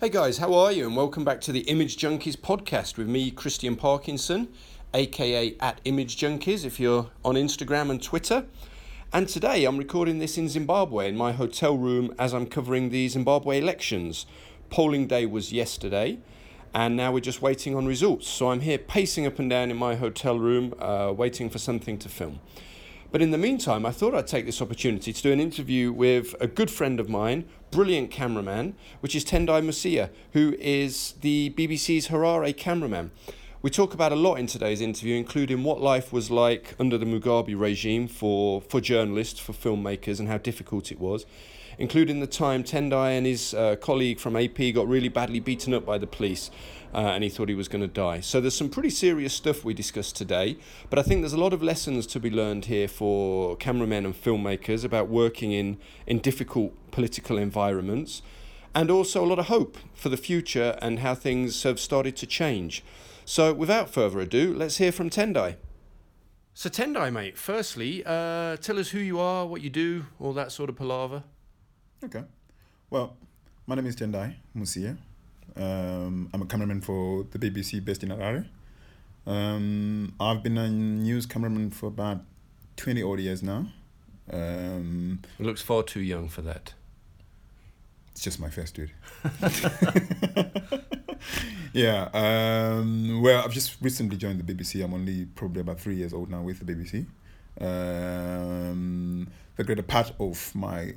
Hey guys, how are you? And welcome back to the Image Junkies podcast with me, Christian Parkinson, aka at Image Junkies if you're on Instagram and Twitter. And today I'm recording this in Zimbabwe in my hotel room as I'm covering the Zimbabwe elections. Polling day was yesterday, and now we're just waiting on results. So I'm here pacing up and down in my hotel room, uh, waiting for something to film. But in the meantime, I thought I'd take this opportunity to do an interview with a good friend of mine, brilliant cameraman, which is Tendai Musiya, who is the BBC's Harare cameraman. We talk about a lot in today's interview, including what life was like under the Mugabe regime for, for journalists, for filmmakers, and how difficult it was including the time Tendai and his uh, colleague from AP got really badly beaten up by the police. Uh, and he thought he was going to die. So there's some pretty serious stuff we discussed today, but I think there's a lot of lessons to be learned here for cameramen and filmmakers about working in, in difficult political environments, and also a lot of hope for the future and how things have started to change. So without further ado, let's hear from Tendai. So Tendai, mate, firstly, uh, tell us who you are, what you do, all that sort of palaver. Okay. Well, my name is Tendai Musiya. Um, I'm a cameraman for the BBC based in Harare. Um, I've been a news cameraman for about 20 odd years now. Um, it looks far too young for that. It's just my first dude. yeah. Um, well, I've just recently joined the BBC. I'm only probably about three years old now with the BBC. Um, the greater part of my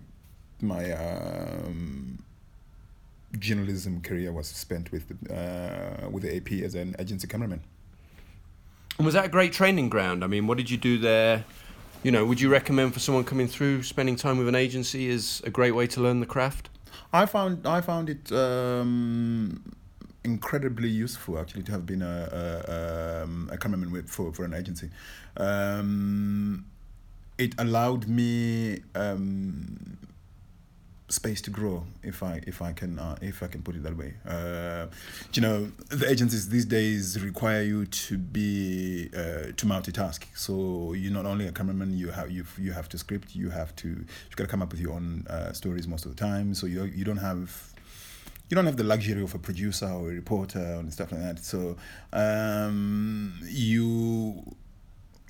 my um, journalism career was spent with uh, with the AP as an agency cameraman. And was that a great training ground? I mean, what did you do there? You know, would you recommend for someone coming through spending time with an agency is a great way to learn the craft? I found I found it um, incredibly useful actually to have been a a, um, a cameraman with, for for an agency. Um, it allowed me um, space to grow if I if I can uh, if I can put it that way. Uh, you know, the agencies these days require you to be uh, to multitask. So you're not only a cameraman, you have you you have to script, you have to you've got to come up with your own uh, stories most of the time. So you you don't have you don't have the luxury of a producer or a reporter and stuff like that. So um, you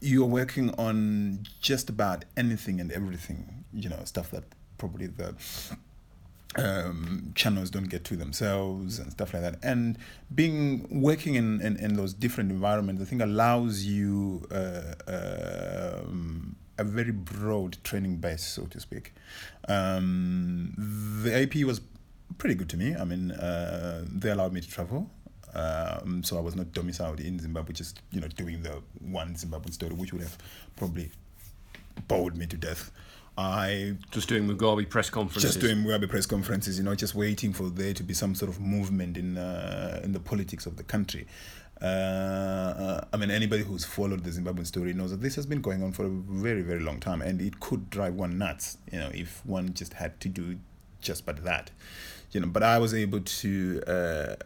you're working on just about anything and everything. You know, stuff that probably the um, channels don't get to themselves and stuff like that. And being working in, in, in those different environments, I think allows you uh, um, a very broad training base, so to speak. Um, the AP was pretty good to me. I mean, uh, they allowed me to travel. Um, so I was not domiciled in Zimbabwe, just you know doing the one Zimbabwean story, which would have probably bored me to death. I just doing Mugabe press conferences. Just doing Mugabe press conferences, you know, just waiting for there to be some sort of movement in uh, in the politics of the country. Uh, I mean, anybody who's followed the Zimbabwean story knows that this has been going on for a very, very long time, and it could drive one nuts, you know, if one just had to do just but that, you know. But I was able to uh,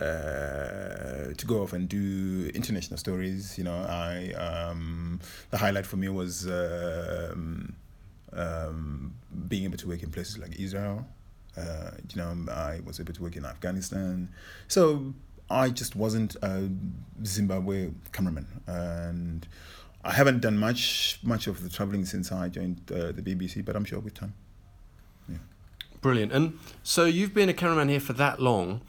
uh, to go off and do international stories. You know, I um, the highlight for me was. Um, um, being able to work in places like Israel. Uh, you know, I was able to work in Afghanistan. So I just wasn't a Zimbabwe cameraman, and I haven't done much much of the traveling since I joined uh, the BBC. But I'm sure with time. Yeah. Brilliant. And so you've been a cameraman here for that long.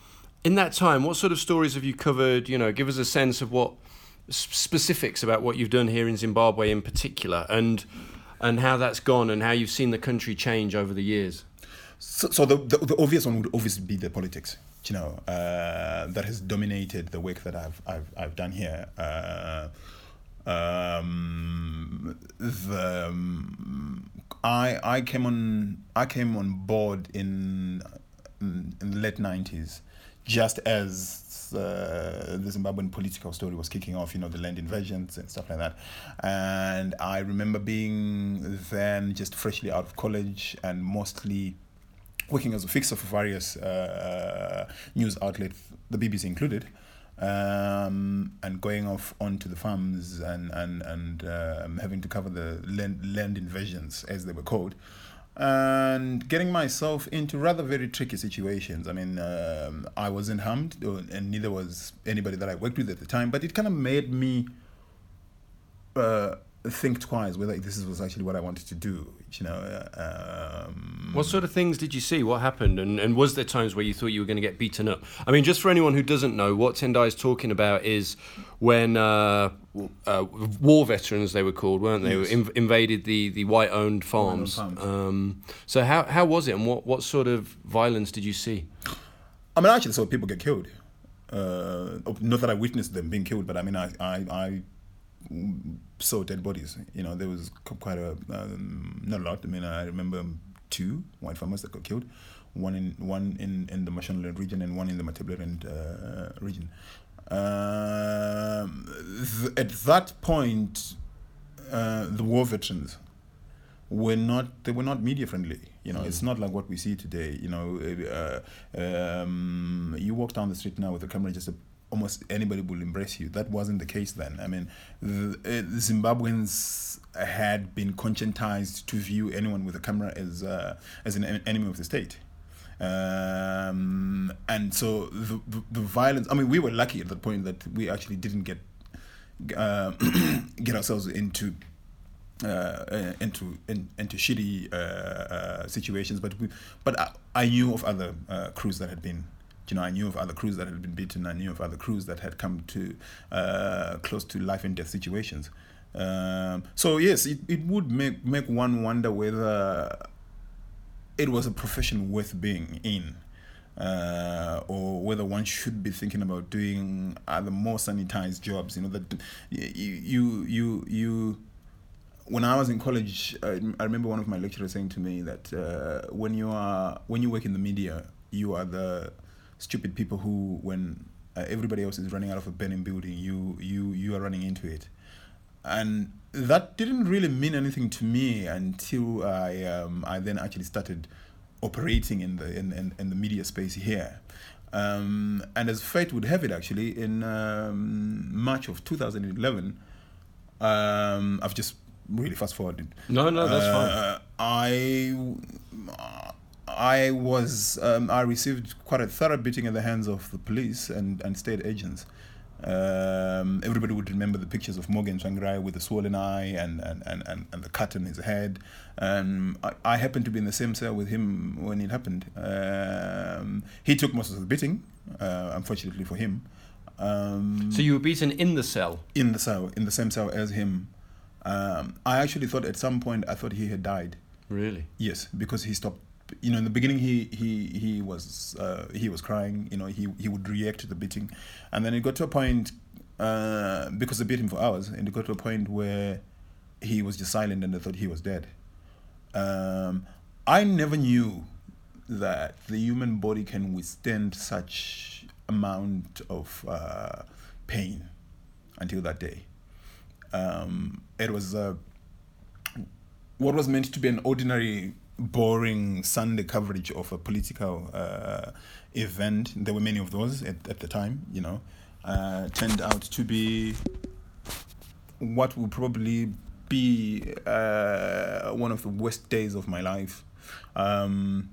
In that time, what sort of stories have you covered? You know, give us a sense of what specifics about what you've done here in Zimbabwe in particular, and and how that's gone and how you've seen the country change over the years? So, so the, the, the obvious one would obviously be the politics, you know, uh, that has dominated the work that I've I've, I've done here. Uh, um, the um, I I came on I came on board in in, the late nineties, just as uh, the Zimbabwean political story was kicking off, you know, the land invasions and stuff like that. And I remember being then just freshly out of college and mostly working as a fixer for various uh, news outlets, the BBC included. Um, and going off onto the farms and and and um, having to cover the land land invasions as they were called, and getting myself into rather very tricky situations. I mean, um, I wasn't harmed, and neither was anybody that I worked with at the time. But it kind of made me uh, think twice whether this was actually what I wanted to do. You know, uh, um, What sort of things did you see? What happened? And, and was there times where you thought you were going to get beaten up? I mean, just for anyone who doesn't know, what Tendai is talking about is when uh, uh, war veterans, they were called, weren't they? Yes. Inv- invaded the, the white owned farms. farms. Um, so, how, how was it and what, what sort of violence did you see? I mean, I actually saw people get killed. Uh, not that I witnessed them being killed, but I mean, I, I, I saw dead bodies. You know, there was quite a um, not a lot. I mean, I remember two white farmers that got killed, one in one in, in the Mashonaland region and one in the Matabeleland uh, region. Um, th- at that point, uh, the war veterans were not they were not media friendly you know it's not like what we see today you know uh, um, you walk down the street now with a camera just a, almost anybody will embrace you that wasn't the case then i mean the, uh, zimbabweans had been conscientized to view anyone with a camera as uh, as an enemy of the state um, and so the, the, the violence i mean we were lucky at that point that we actually didn't get uh, get ourselves into uh, uh, into in, into shitty uh, situations. But we, but I, I knew of other crews that had been, you know, I knew of other crews that had been beaten. I knew of other crews that had come to uh, close to life and death situations. Um, so yes, it, it would make make one wonder whether it was a profession worth being in. Uh, or whether one should be thinking about doing other more sanitized jobs, you know that you you you, when I was in college, I, I remember one of my lecturers saying to me that uh, when you are when you work in the media, you are the stupid people who, when uh, everybody else is running out of a burning building, you you you are running into it, and that didn't really mean anything to me until I um, I then actually started operating in the in, in, in the media space here. Um, and as fate would have it, actually, in um, March of 2011, um, I've just really fast forwarded. No, no, that's fine. Uh, I I was um, I received quite a thorough beating at the hands of the police and, and state agents. Um, everybody would remember the pictures of Morgan Tsvangirai with the swollen eye and, and, and, and, and the cut in his head. And I, I happened to be in the same cell with him when it happened. Um, he took most of the beating, uh, unfortunately for him. Um, So, you were beaten in the cell? in the cell, in the same cell as him. Um, I actually thought at some point I thought he had died. Really? Yes, because he stopped. You know, in the beginning he he he was uh, he was crying. You know, he he would react to the beating, and then it got to a point uh, because they beat him for hours, and it got to a point where he was just silent, and I thought he was dead. Um, I never knew that the human body can withstand such amount of uh, pain until that day. Um, it was uh, what was meant to be an ordinary, boring Sunday coverage of a political uh, event. There were many of those at, at the time, you know, uh, turned out to be what will probably be uh, one of the worst days of my life. Um,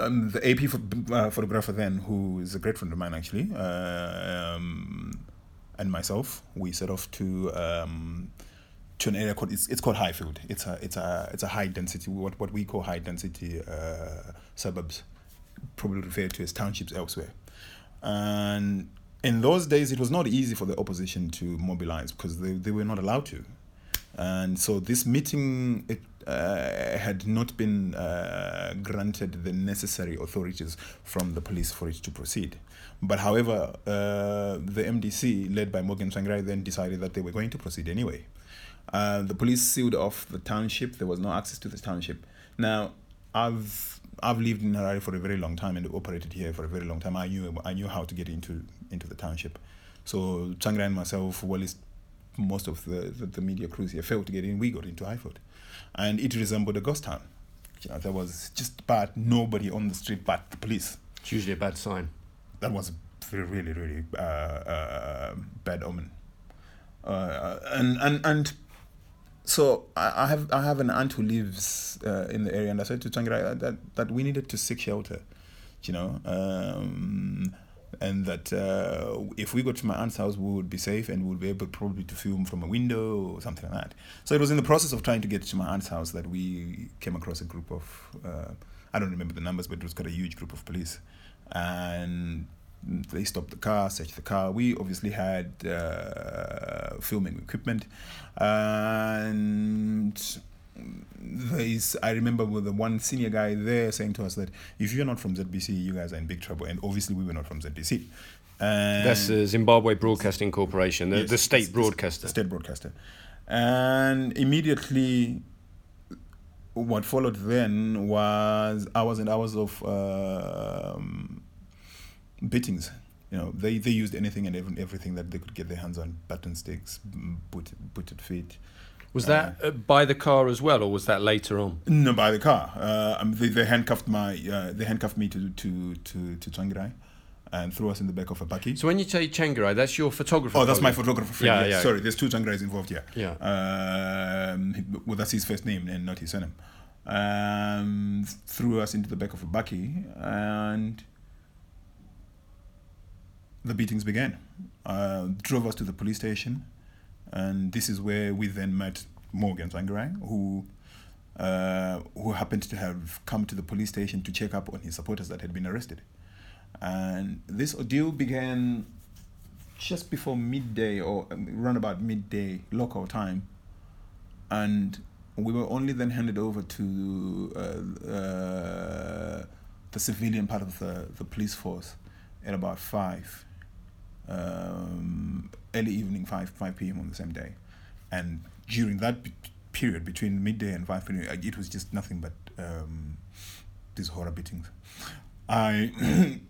um, the AP pho- uh, photographer then, who is a great friend of mine actually, uh, um, and myself, we set off to um, to an area called it's, it's called Highfield. It's a it's a it's a high density what what we call high density uh, suburbs, probably referred to as townships elsewhere. And in those days, it was not easy for the opposition to mobilize because they, they were not allowed to. And so this meeting it, uh, had not been uh, granted the necessary authorities from the police for it to proceed. But however, uh, the MDC, led by Morgan Tsvangirai, then decided that they were going to proceed anyway. Uh, the police sealed off the township. There was no access to the township. Now, I've I've lived in Harare for a very long time and operated here for a very long time. I knew I knew how to get into into the township. So Tsvangirai and myself, well, it's most of the, the, the media crews here failed to get in. We got into Highfield, and it resembled a ghost town. You know, there was just about nobody on the street but the police. It's usually a bad sign. That was a really, really uh, uh, bad omen. Uh, and and and so I, I have I have an aunt who lives uh, in the area, and I said to Tsvangirai that that we needed to seek shelter, you know, um, and that uh, if we go to my aunt's house, we would be safe and we would be able probably to film from a window or something like that. So it was in the process of trying to get to my aunt's house that we came across a group of uh, I don't remember the numbers, but it was got a huge group of police, and they stopped the car, searched the car. We obviously had uh, filming equipment, and there's I remember with the one senior guy there saying to us that if you're not from ZBC, you guys are in big trouble. And obviously, we were not from ZBC. And That's the Zimbabwe Broadcasting Corporation, the, Yes, the state broadcaster. The state broadcaster. And immediately, what followed then was hours and hours of um, beatings. You know, they, they used anything and every, everything that they could get their hands on button sticks, boot, booted feet. Was that uh, by the car as well, or was that later on? No, by the car. Uh, um, they, they handcuffed my uh, they handcuffed me to to to to Tsvangirai and threw us in the back of a bakkie. So when you say Tsvangirai, that's your photographer. Oh, that's my photographer friend. Yeah, yes. yeah. Sorry, there's two Tsvangirai's involved here. Yeah. Um, well, that's his first name and not his surname. Um, threw us into the back of a bakkie and the beatings began. Uh, drove us to the police station, and this is where we then met Morgan Tsvangirai, who uh, who happened to have come to the police station to check up on his supporters that had been arrested. And this ordeal began just before midday or um, around about midday local time, and we were only then handed over to uh, uh, the civilian part of the, the police force at about five, um, early evening, five five p.m. on the same day, and during that period between midday and five p.m., it was just nothing but um, these horror beatings. I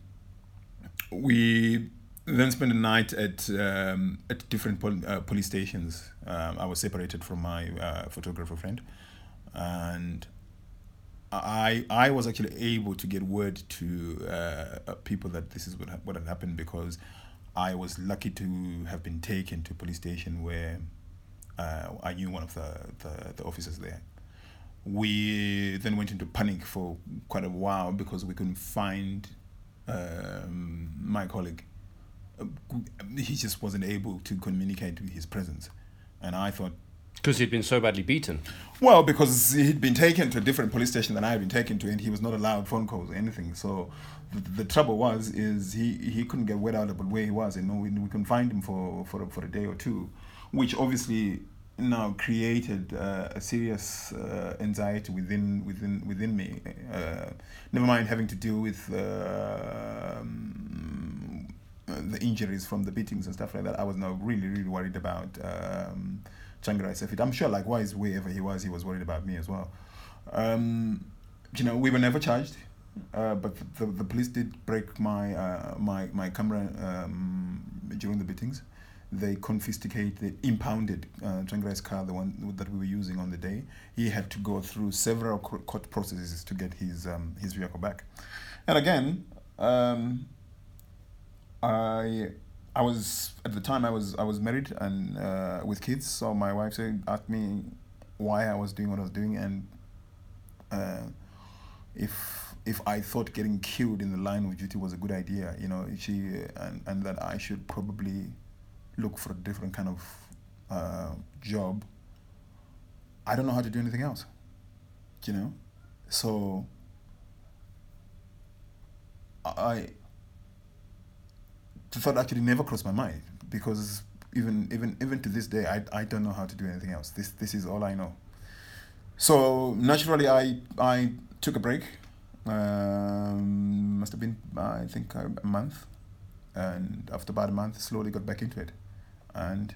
we then spent the night at um, at different pol- uh, police stations. Um, I was separated from my uh, photographer friend, and I I was actually able to get word to uh, uh, people that this is what ha- what had happened because I was lucky to have been taken to police station where uh, I knew one of the, the, the officers there. We then went into panic for quite a while because we couldn't find um, my colleague. Uh, He just wasn't able to communicate with his presence, and I thought Because he'd been so badly beaten. well, because he'd been taken to a different police station than I had been taken to, and he was not allowed phone calls or anything. So the, the trouble was, is he, he couldn't get word out about where he was, and no, we, we couldn't find him for, for, for a day or two, which obviously now created uh, a serious uh, anxiety within within within me. Uh, never mind having to deal with um, the injuries from the beatings and stuff like that. I was now really really worried about. Um, Tsvangirai Sefit. I'm sure, likewise, wherever he was, he was worried about me as well. Um, you know, we were never charged, uh, but the, the police did break my uh, my my camera um, during the beatings. They confiscated, impounded uh, car, the one that we were using on the day. He had to go through several court processes to get his um, his vehicle back. And again, um, I I was at the time I was I was married and uh, with kids. So my wife said asked me why I was doing what I was doing and uh, if if I thought getting killed in the line of duty was a good idea. You know, she and and that I should probably look for a different kind of uh, job. I don't know how to do anything else. You know, so I the thought actually never crossed my mind because even even even to this day I, I don't know how to do anything else. This this is all I know. So naturally I I took a break. Um, must have been I think a month, and after about a month, slowly got back into it, and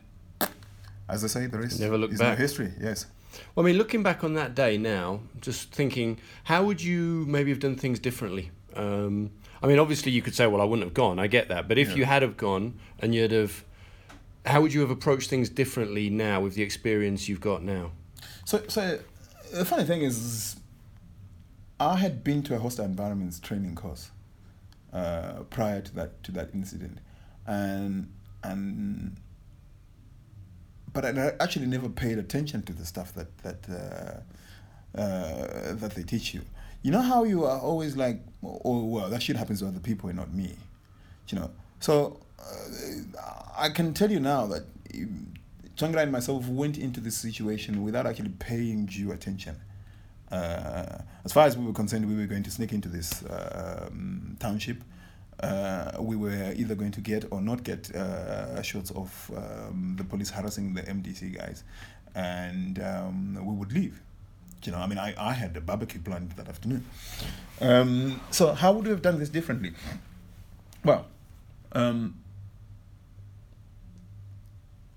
as I say, the rest Never looked is back. my history. Yes. Well, I mean, looking back on that day now, just thinking, how would you maybe have done things differently? Um, I mean, obviously, you could say, "Well, I wouldn't have gone." I get that, but if Yeah. you had have gone and you'd have, how would you have approached things differently now with the experience you've got now? So, so the funny thing is, I had been to a hostile environments training course uh, prior to that to that incident, and and but I actually never paid attention to the stuff that that uh, uh, that they teach you. You know how you are always like, oh well, that shit happens to other people and not me, you know. So uh, I can tell you now that Tsvangirai and myself went into this situation without actually paying due attention. Uh, as far as we were concerned, we were going to sneak into this um, township. Uh, we were either going to get or not get uh, shots of um, the police harassing the MDC guys, and um, we would leave. You know, I mean, I, I had a barbecue planned that afternoon. Um, so, how would we have done this differently? Well, um,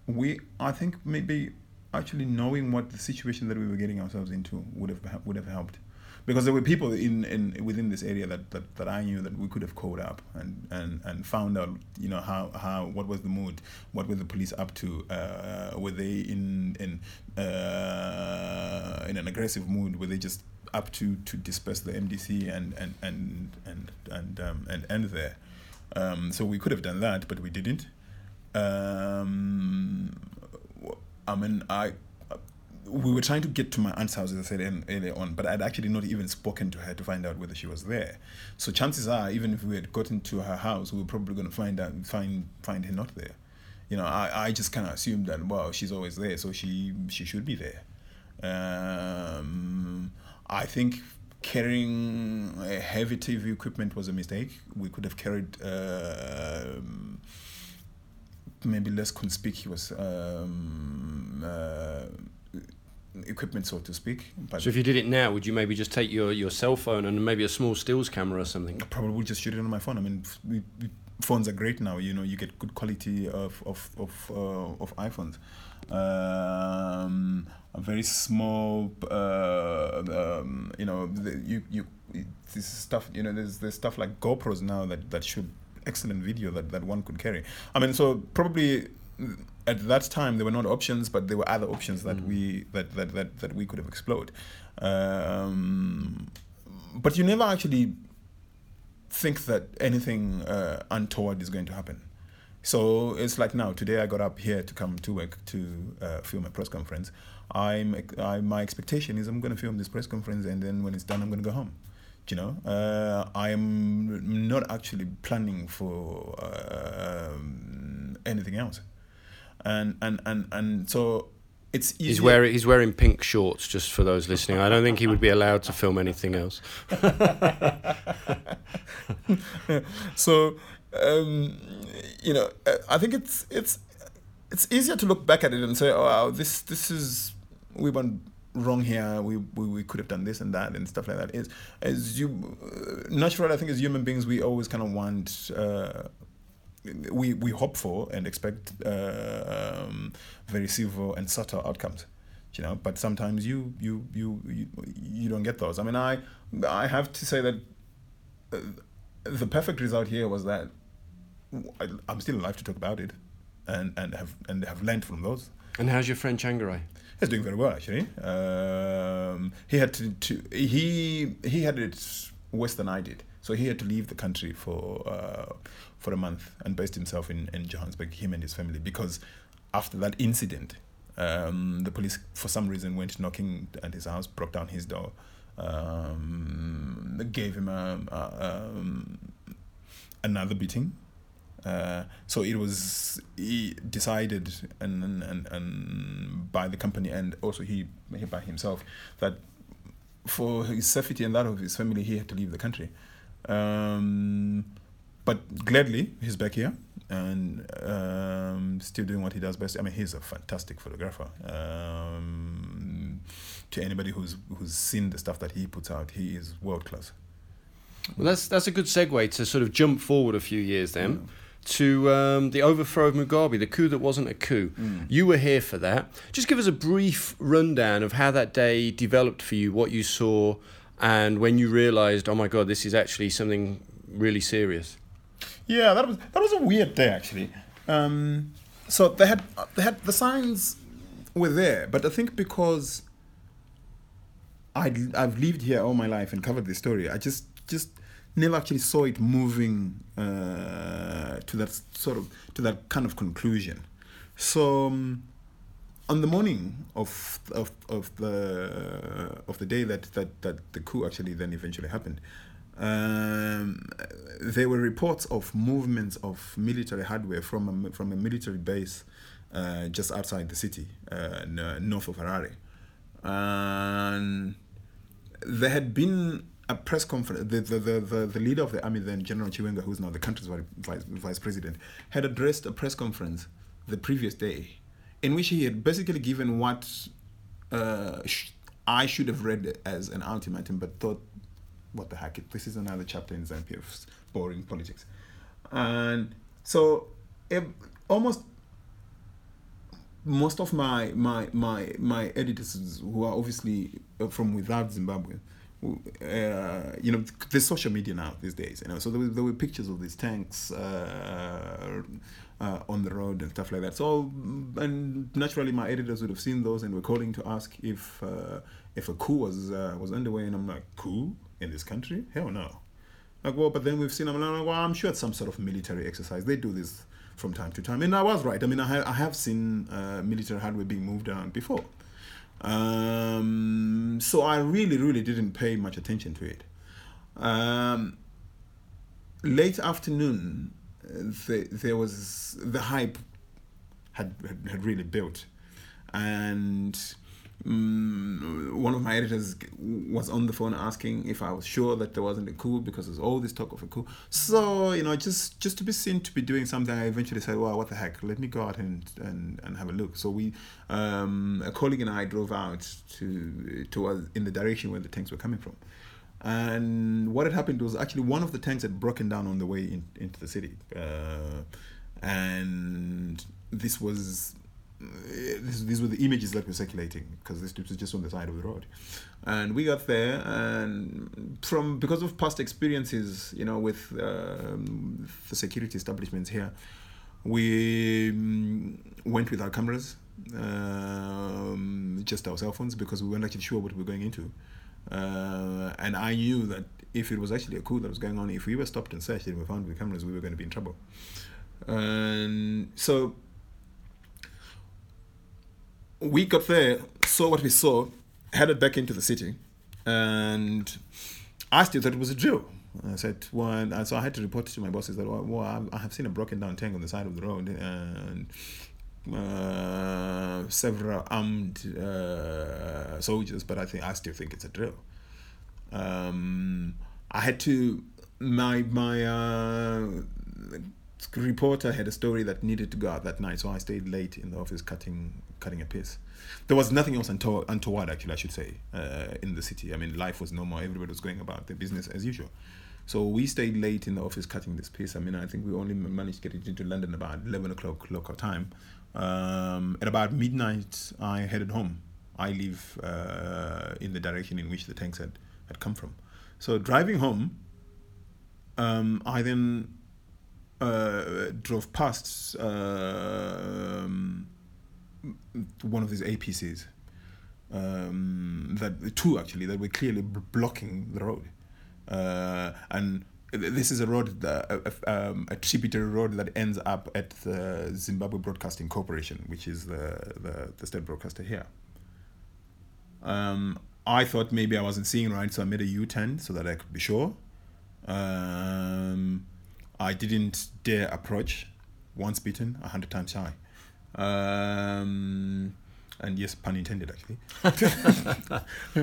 we, I think maybe actually knowing what the situation that we were getting ourselves into would have would have helped because there were people in, in within this area that, that, that I knew that we could have called up and, and, and found out you know how, how what was the mood what were the police up to uh, were they in in uh, in an aggressive mood? Were they just up to to disperse the MDC and and and and and um, and end there? Um, so we could have done that but we didn't. Um, I mean, I we were trying to get to my aunt's house, as I said earlier on, but I'd actually not even spoken to her to find out whether she was there. So chances are, even if we had gotten to her house, we were probably going to find out find find her not there. You know, I, I just kind of assumed that well, she's always there, so she she should be there. Um, I think carrying heavy TV equipment was a mistake. We could have carried. Uh, maybe less conspicuous um, uh, equipment, so to speak. But so if you did it now, would you maybe just take your, your cell phone and maybe a small stills camera or something? I probably would just shoot it on my phone. I mean, we, we, phones are great now. You know, you get good quality of of of, uh, of iPhones. Um, a very small, uh, um, you know, the, you you this stuff. You know, there's there's stuff like GoPros now that that shoot excellent video that, that one could carry. I mean, so probably at that time there were not options, but there were other options that mm. we that, that, that, that we could have explored. Um, but you never actually think that anything uh, untoward is going to happen. So it's like now. Today I got up here to come to work to uh, film a press conference. I'm I, my expectation is I'm going to film this press conference, and then when it's done, I'm going to go home you know uh, i'm not actually planning for uh, anything else and and and and so it's easier. he's wearing he's wearing pink shorts just for those listening. I don't think he would be allowed to film anything else. So um, you know i think it's it's it's easier to look back at it and say oh wow, this this is we went wrong here. We, we, we could have done this and that and stuff like that. Is as you uh, natural i think as human beings we always kind of want uh, we we hope for and expect uh, um, very civil and subtle outcomes you know? But sometimes you you you you, you don't get those. I mean i i have to say that uh, the perfect result here was that I, i'm still alive to talk about it and and have and have learned from those. And how's your friend Tsvangirai He's doing very well actually. Um, he had to, to, he he had it worse than I did, so he had to leave the country for uh, for a month and based himself in, in Johannesburg, him and his family, because after that incident, um, the police for some reason went knocking at his house, broke down his door, um, gave him a, a um, another beating uh, so it was decided and, and, and by the company and also he, he by himself that for his safety and that of his family he had to leave the country. Um, but gladly he's back here and um, still doing what he does best. I mean, he's a fantastic photographer. Um, to anybody who's who's seen the stuff that he puts out, he is world class. Well, that's that's a good segue to sort of jump forward a few years then. Yeah to um, the overthrow of Mugabe, the coup that wasn't a coup. Mm. You were here for that. Just give us a brief rundown of how that day developed for you, what you saw, and when you realised, oh my God, this is actually something really serious. Yeah, that was that was a weird day actually. Um, so they had they had the signs were there, but I think because I I've lived here all my life and covered this story, I just just never actually saw it moving uh, to that sort of to that kind of conclusion. So um, on the morning of of of the of the day that that that the coup actually then eventually happened. Um, there were reports of movements of military hardware from a, from a military base uh, just outside the city, uh, north of Harare. And there had been a press conference. The, the, the, the, the leader of the army, then General Chiwenga, who's now the country's vice, vice president, had addressed a press conference the previous day in which he had basically given what uh, sh- I should have read as an ultimatum, but thought, what the heck, this is another chapter in ZANU-PF's boring politics. And so, it, almost most of my my my my editors who are obviously from without Zimbabwe, uh, you know, there's social media now these days. You know, so there were, there were pictures of these tanks uh, uh, on the road and stuff like that. So, and naturally, my editors would have seen those and were calling to ask if uh, if a coup was uh, was underway, and I'm like, coup in this country? Hell no. Like, well, but then we've seen. I'm like, well, I'm sure it's some sort of military exercise. They do this from time to time. And I was right. I mean, I, ha- I have seen uh, military hardware being moved around before. Um, so I really, really didn't pay much attention to it. Um, late afternoon, the, there was the hype had, had, had really built. And Mm, one of my editors was on the phone asking if I was sure that there wasn't a coup because there's all this talk of a coup. So you know, just just to be seen to be doing something, I eventually said, "Well, what the heck? Let me go out and and, and have a look." So we, um, a colleague and I drove out to to in the direction where the tanks were coming from. And what had happened was actually one of the tanks had broken down on the way in, into the city, uh, and this was this, these were the images that were circulating because this was just on the side of the road. And we got there and from because of past experiences you know with um, the security establishments here we um, went with our cameras um, just our cell phones because we weren't actually sure what we were going into uh, and I knew that if it was actually a coup that was going on if we were stopped and searched and we found with cameras we were going to be in trouble and so we got there, saw what we saw, headed back into the city, and asked you that it was a drill. I said, well, so I had to report to my bosses that, well, I have seen a broken down tank on the side of the road and uh, several armed uh, soldiers, but I think I still think it's a drill. Um, I had to my my uh, reporter had a story that needed to go out that night, so I stayed late in the office cutting cutting a piece. There was nothing else untoward, untoward actually, I should say, uh, in the city. I mean, life was normal. Everybody was going about their business as usual. So we stayed late in the office cutting this piece. I mean, I think we only managed to get it into London about 11 o'clock local time. Um, at about midnight, I headed home. I live uh, in the direction in which the tanks had, had come from. So driving home, um, I then uh, drove past um, one of these APCs. Um, that two actually that were clearly blocking the road, uh, and this is a road, that, a, um, a, tributary road that ends up at the Zimbabwe Broadcasting Corporation, which is the the, the state broadcaster here. Um, I thought maybe I wasn't seeing right, so I made a U-turn so that I could be sure. Um, I didn't dare approach. Once bitten, a hundred times shy. Um, and yes, pun intended, actually.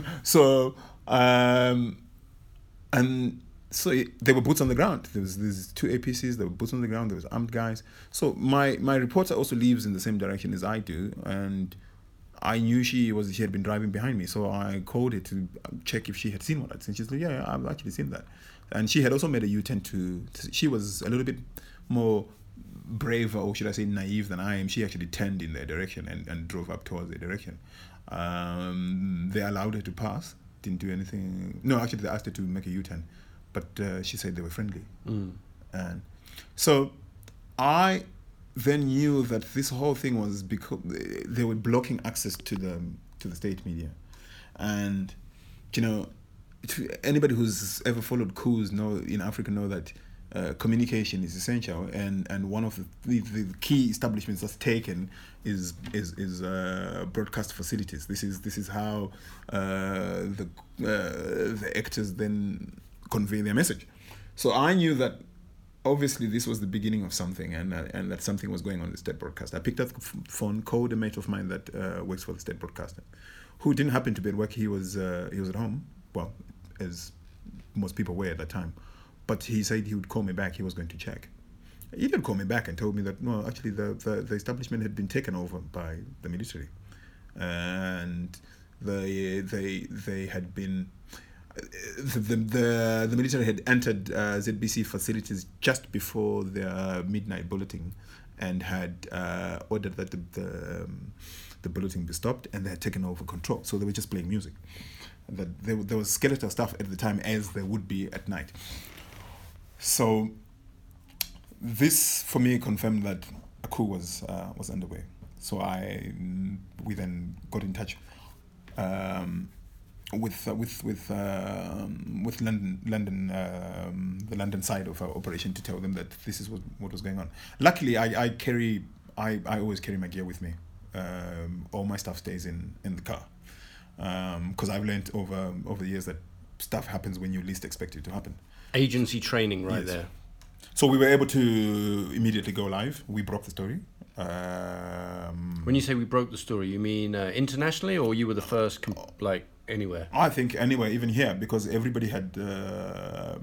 so, um, and so there were boots on the ground. There was these two APCs. There were boots on the ground. There was armed guys. So my my reporter also leaves in the same direction as I do, and I knew she was she had been driving behind me. So I called her to check if she had seen what I'd seen. She's like, yeah, I've actually seen that, and she had also made a U-turn to. She was a little bit more braver, or should I say naive than I am, she actually turned in their direction and, and drove up towards their direction. Um, they allowed her to pass, didn't do anything. No, actually, they asked her to make a U turn, but uh, she said they were friendly. Mm. And so I then knew that this whole thing was because they were blocking access to the to the state media, and you know, anybody who's ever followed coups know in Africa know that uh, communication is essential, and, and one of the, the, the key establishments that's taken is is, is uh, broadcast facilities. This is this is how uh, the uh, the actors then convey their message. So I knew that obviously this was the beginning of something, and uh, and that something was going on in the state broadcast. I picked up the phone, called a mate of mine that uh, works for the state broadcaster, who didn't happen to be at work. He was he was at home. Well, as most people were at that time but he said he would call me back. He was going to check. He did call me back and told me that no, actually the, the, the establishment had been taken over by the military, and they they they had been. The, the, the, military had entered uh, ZBC facilities just before the midnight bulletin and had uh, ordered that the, the, um, the bulletin be stopped and they had taken over control. So they were just playing music. That there, there was skeletal stuff at the time as there would be at night. So this for me confirmed that a coup was uh, was underway. So I we then got in touch um, with uh, with with uh, with London London um, the London side of our operation to tell them that this is what, what was going on. Luckily, I, I carry I, I always carry my gear with me. Um, all my stuff stays in in the car because um, I've learned over over the years that stuff happens when you least expect it to happen. Agency training, right yes. there. So we were able to immediately go live. We broke the story. Um, when you say we broke the story, you mean uh, internationally, or you were the first, comp- like anywhere? I think anywhere, even here, because everybody had uh,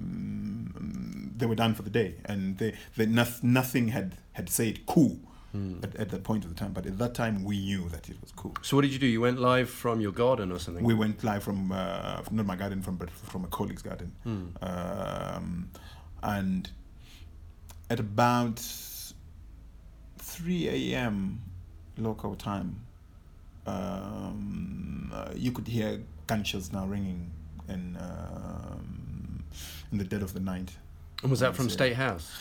they were done for the day, and they, they nothing had had said cool mm. at, at that point of the time. But at that time, we knew that it was cool. So what did you do? You went live from your garden or something? We went live from uh, not my garden, from but from a colleague's garden, mm. um, and at about three a.m. local time, um, uh, you could hear gunshots now ringing in um, in the dead of the night and was that from State House?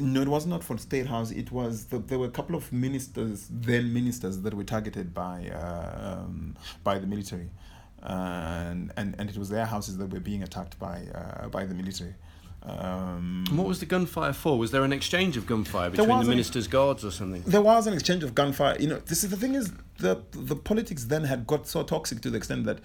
No, it was not from State House. It was the, there were a couple of ministers, then ministers, that were targeted by uh, um, by the military, and, and and it was their houses that were being attacked by uh, by the military. Um, what was the gunfire for? Was there an exchange of gunfire between the minister's guards or something? There was an exchange of gunfire. You know, this is the thing is the the politics then had got so toxic to the extent that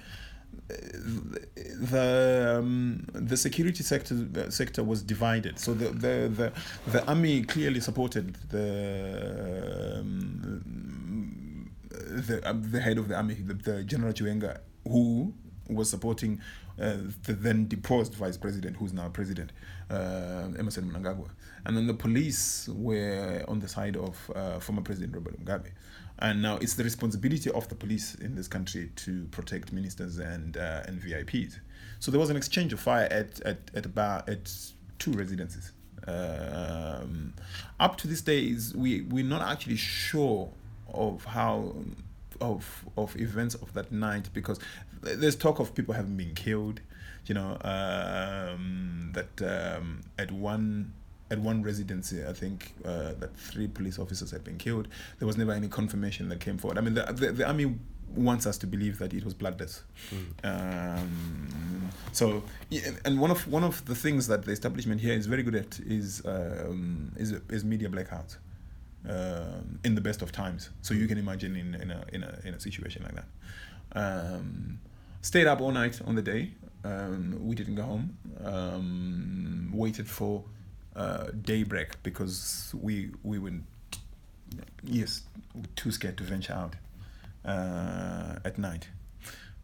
the um, the security sector sector was divided. So the the the, the army clearly supported the um, the uh, the head of the army, the, the General Chiwenga, who was supporting uh, the then deposed vice president, who's now president, uh, Emmerson Mnangagwa, and then the police were on the side of uh, former President Robert Mugabe. And now it's the responsibility of the police in this country to protect ministers and uh, and VIPs. So there was an exchange of fire at at at about at two residences. Um, up to this day, we we're not actually sure of how of of events of that night because there's talk of people having been killed. You know um, that um, at one at one residency, I think uh, that three police officers had been killed. There was never any confirmation that came forward. I mean, the, the, the army wants us to believe that it was bloodless. Mm. Um, so, and one of one of the things that the establishment here is very good at is um, is, is media blackouts. Um, in the best of times, so you can imagine in, in a in a in a situation like that. Um, stayed up all night on the day. Um, we didn't go home. Um, waited for uh, daybreak because we we were yes too scared to venture out uh, at night.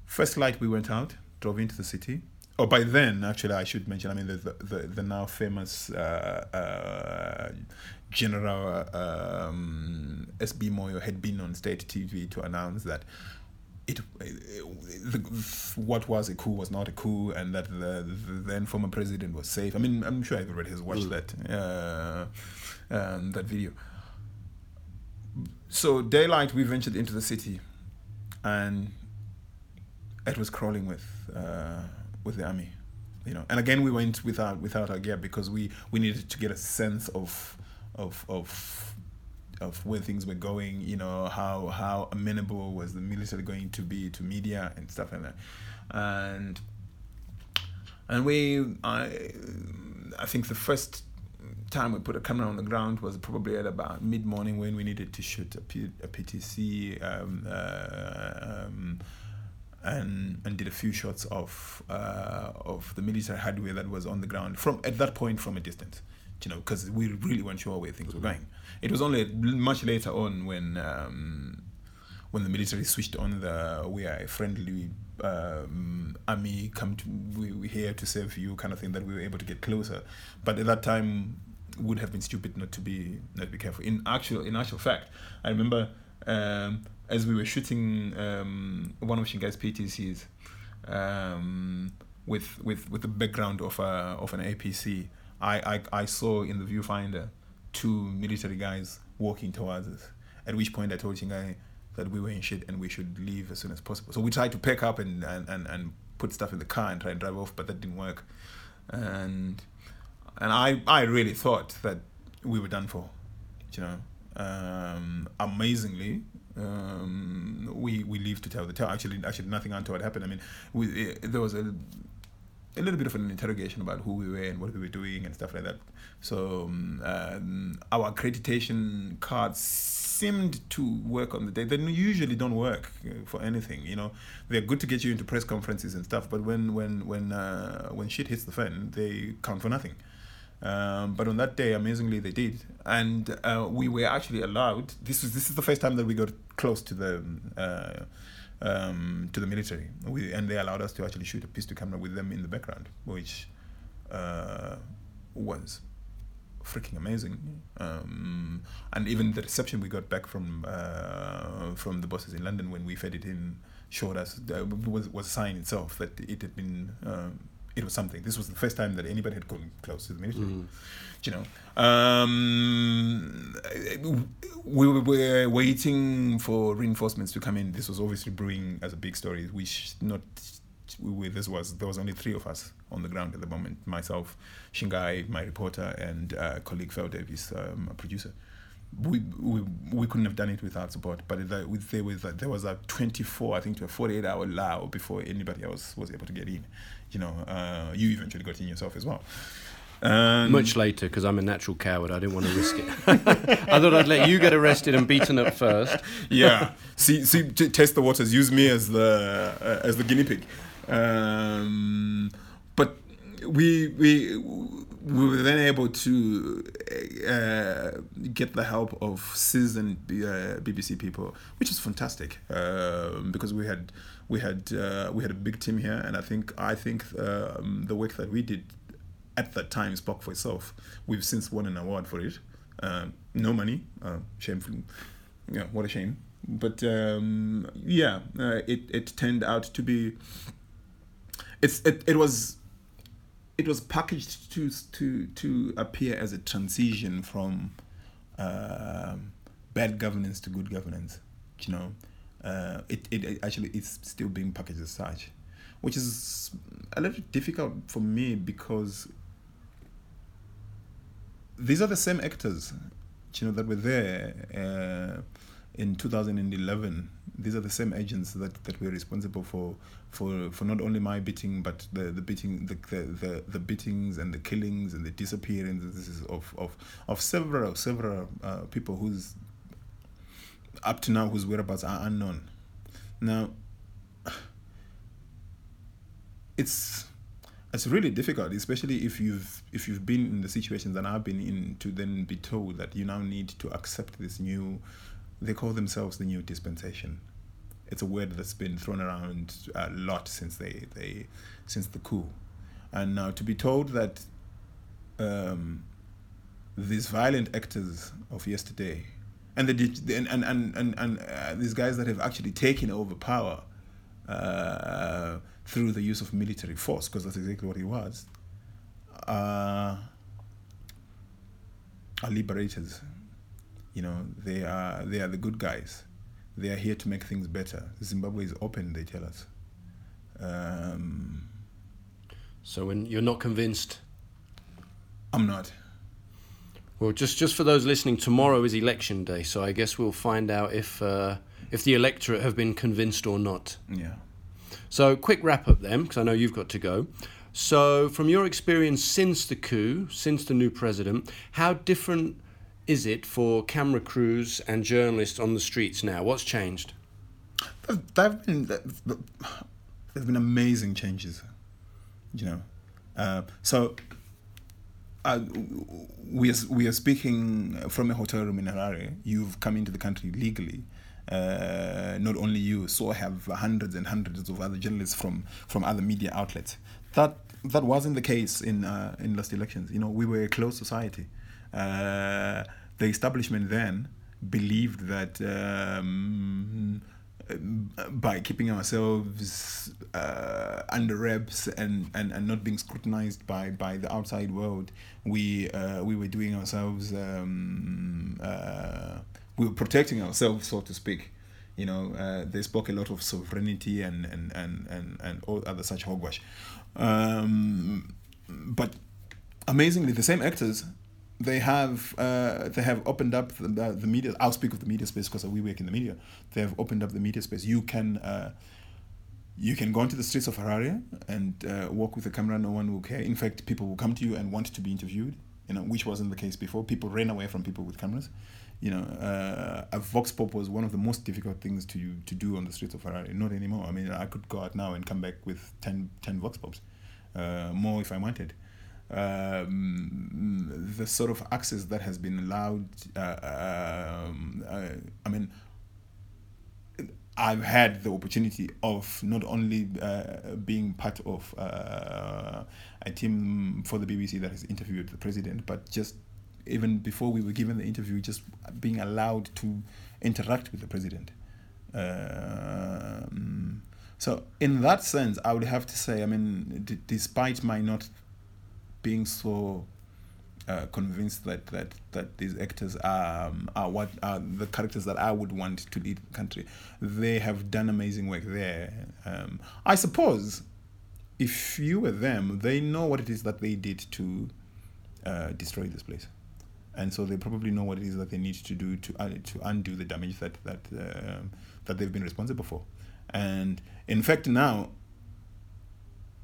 First light we went out, drove into the city. Oh, by then actually I should mention. I mean the the, the now famous uh, uh General um, SB Moyo had been on state TV to announce that it, the, what was a coup was not a coup, and that the, the, then former president was safe. I mean, I'm sure everybody has watched mm. that uh, um, that video. So daylight, we ventured into the city, and it was crawling with uh, with the army, you know. And again, we went without without our gear because we we needed to get a sense of of of of where things were going, you know, how how amenable was the military going to be to media and stuff like that, and and we I I think the first time we put a camera on the ground was probably at about mid morning when we needed to shoot a, P- a PTC um, uh, um, and and did a few shots of uh, of the military hardware that was on the ground from at that point from a distance, you know, because we really weren't sure where things were going. It was only much later on when um, when the military switched on the we are a friendly um, army come to we, we're here to serve you kind of thing that we were able to get closer but at that time would have been stupid not to be not to be careful in actual in actual fact i remember um, as we were shooting um, one of Shingai's PTCs um, with with with the background of a, of an APC I, I I saw in the viewfinder two military guys walking towards us at which point I told Shingai that we were in shit and we should leave as soon as possible. So we tried to pack up and, and, and, and put stuff in the car and try and drive off, but that didn't work. And and I I really thought that we were done for, you know. Um, amazingly, um, we we lived to tell the tale. Actually, actually, nothing untoward happened. I mean, we it, there was a a little bit of an interrogation about who we were and what we were doing and stuff like that. So um, our accreditation cards seemed to work on the day. They usually don't work uh, for anything. You know, they're good to get you into press conferences and stuff, but when when when uh, when shit hits the fan, they count for nothing. Um, but on that day, amazingly, they did, and uh, we were actually allowed. This was this is the first time that we got close to the uh, um, to the military, we, and they allowed us to actually shoot a piece to camera with them in the background, which uh, was freaking amazing. Um, and even the reception we got back from uh, from the bosses in London when we fed it in showed us uh, was was a sign itself that it had been. It was something. This was the first time that anybody had come close to the military. Mm. You know, um, we were waiting for reinforcements to come in. This was obviously brewing as a big story, which not. We, this was there was only three of us on the ground at the moment. Myself, Shingai, my reporter, and uh, colleague Phil Davis, um, a producer we, we we couldn't have done it without support. But there was a, there was a 24, I think, to a 48 hour allow before anybody else was able to get in. You know, uh, you eventually got in yourself as well. Um, Much later, because I'm a natural coward. I didn't want to risk it. I thought I'd let you get arrested and beaten up first. yeah, see, see, t- test the waters. Use me as the uh, as the guinea pig. Um, but we we we were then able to uh, get the help of seasoned uh, BBC people, which is fantastic uh, because we had we had uh, we had a big team here, and I think I think um, the work that we did at that time spoke for itself. We've since won an award for it. Um, no money, uh, shameful. Yeah, what a shame. But um, yeah, uh, it it turned out to be. It's it, it was it was packaged to to to appear as a transition from uh, bad governance to good governance. You know, uh, it, it, actually is still being packaged as such, which is a little difficult for me because these are the same actors, you know, that were there uh, in 2011 these are the same agents that, that were responsible for, for, for not only my beating but the, the beating the, the, the, the beatings and the killings and the disappearances of, of, of several several uh, people whose up to now whose whereabouts are unknown. Now it's it's really difficult, especially if you've if you've been in the situations that I've been in, to then be told that you now need to accept this new they call themselves the new dispensation. It's a word that's been thrown around a lot since they, they since the coup, and now to be told that um, these violent actors of yesterday and the and and and and, and uh, these guys that have actually taken over power uh, through the use of military force, because that's exactly what it was, uh, are liberators. You know, they are they are the good guys. They are here to make things better. Zimbabwe is open. They tell us. Um, so when you're not convinced, I'm not. Well, just just for those listening, tomorrow is election day, so I guess we'll find out if uh, if the electorate have been convinced or not. Yeah. So, quick wrap up then, because I know you've got to go. So, from your experience since the coup, since the new president, how different is it for camera crews and journalists on the streets now? What's changed? There've been there's been amazing changes, you know. Uh, so uh, we are, we are speaking from a hotel room in Harare. You've come into the country legally. Uh, not only you, so have hundreds and hundreds of other journalists from, from other media outlets. That that wasn't the case in uh, in last elections. You know, we were a closed society. Uh, the establishment then believed that um, by keeping ourselves uh, under wraps and, and, and not being scrutinized by, by the outside world, we uh, we were doing ourselves um, uh, we were protecting ourselves, so to speak. You know, uh, they spoke a lot of sovereignty and and, and, and, and all other such hogwash. Um, but amazingly, the same actors they have uh, they have opened up the, the, media. I'll speak of the media space because we work in the media. They have opened up the media space. You can uh, you can go into the streets of Harare and uh, walk with a camera. No one will care. In fact, people will come to you and want to be interviewed. You know, which wasn't the case before. People ran away from people with cameras. You know, uh, a vox pop was one of the most difficult things to to do on the streets of Harare. Not anymore. I mean, I could go out now and come back with 10, 10 vox pops, uh, more if I wanted um, the sort of access that has been allowed. Uh, um, uh, I mean, I've had the opportunity of not only uh, being part of uh, a team for the BBC that has interviewed the president, but just even before we were given the interview, just being allowed to interact with the president. Um, so, in that sense, I would have to say, I mean, d- despite my not being so uh, convinced that, that that these actors are, um, are what are the characters that I would want to lead the country. They have done amazing work there. Um, I suppose if you were them, they know what it is that they did to uh, destroy this place, and so they probably know what it is that they need to do to uh, to undo the damage that that uh, that they've been responsible for. And in fact, now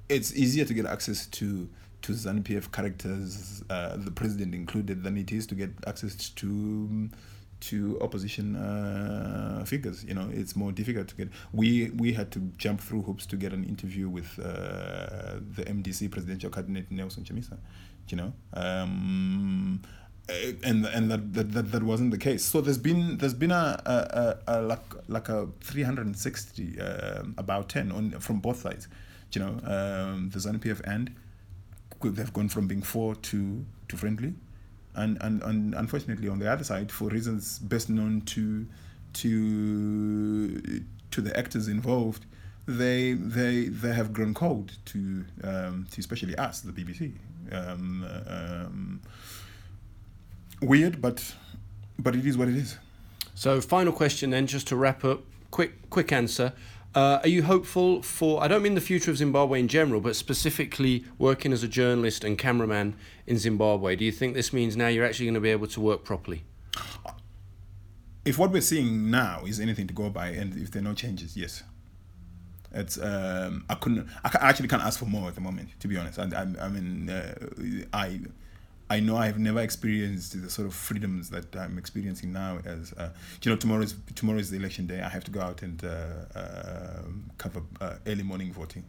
it's easier to get access to to ZANU PF characters, uh, the president included, than it is to get access to to opposition uh, figures. You know, it's more difficult to get. We we had to jump through hoops to get an interview with uh, the MDC presidential candidate Nelson Chamisa. You know. Um, and and that, that, that, that wasn't the case. So there's been there's been a, a, a, a like like a 360 uh, about 10 on from both sides, you know, um, the ZANU PF and they've gone from being four to to friendly, and and, and unfortunately on the other side, for reasons best known to to to the actors involved, they they they have grown cold to um, to especially us, the BBC. Um, um, weird, but but it is what it is. So, final question then, just to wrap up. Quick quick answer. Uh, are you hopeful for, I don't mean the future of Zimbabwe in general, but specifically working as a journalist and cameraman in Zimbabwe? Do you think this means now you're actually going to be able to work properly? If what we're seeing now is anything to go by, and if there are no changes, yes. It's um, I couldn't I actually can't ask for more at the moment to be honest. I, I, I mean uh, I I know I've never experienced the sort of freedoms that I'm experiencing now. As uh, you know, tomorrow is tomorrow is the election day. I have to go out and uh, uh, cover uh, early morning voting.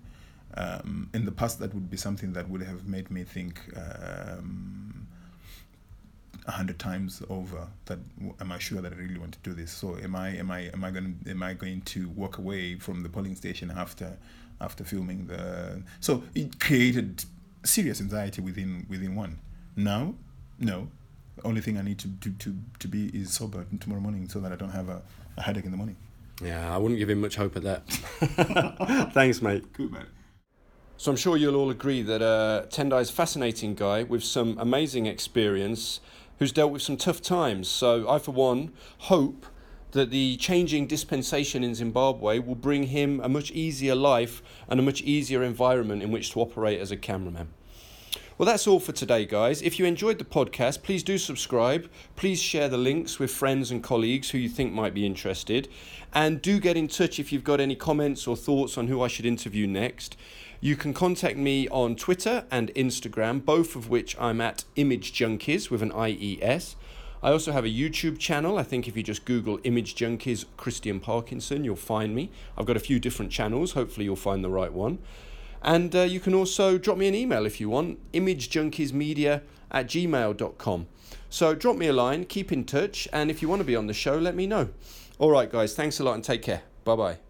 Um, in the past, that would be something that would have made me think um, a hundred times over. That am I sure that I really want to do this? So am I am I am I going am I going to walk away from the polling station after after filming the? So it created serious anxiety within within one. Now, no. The only thing I need to, to, to, to be is sober tomorrow morning so that I don't have a, a headache in the morning. Yeah, I wouldn't give him much hope at that. Thanks, mate. Good, man. So I'm sure you'll all agree that uh, Tendai is a fascinating guy with some amazing experience who's dealt with some tough times. So I, for one, hope that the changing dispensation in Zimbabwe will bring him a much easier life and a much easier environment in which to operate as a cameraman. Well, that's all for today, guys. If you enjoyed the podcast, please do subscribe. Please share the links with friends and colleagues who you think might be interested. And do get in touch if you've got any comments or thoughts on who I should interview next. You can contact me on Twitter and Instagram, both of which I'm at Image Junkies with an IES. I also have a YouTube channel. I think if you just Google Image Junkies Christian Parkinson, you'll find me. I've got a few different channels. Hopefully, you'll find the right one. And uh, you can also drop me an email if you want, imagejunkiesmedia at gmail.com. So drop me a line, keep in touch, and if you want to be on the show, let me know. All right, guys, thanks a lot and take care. Bye bye.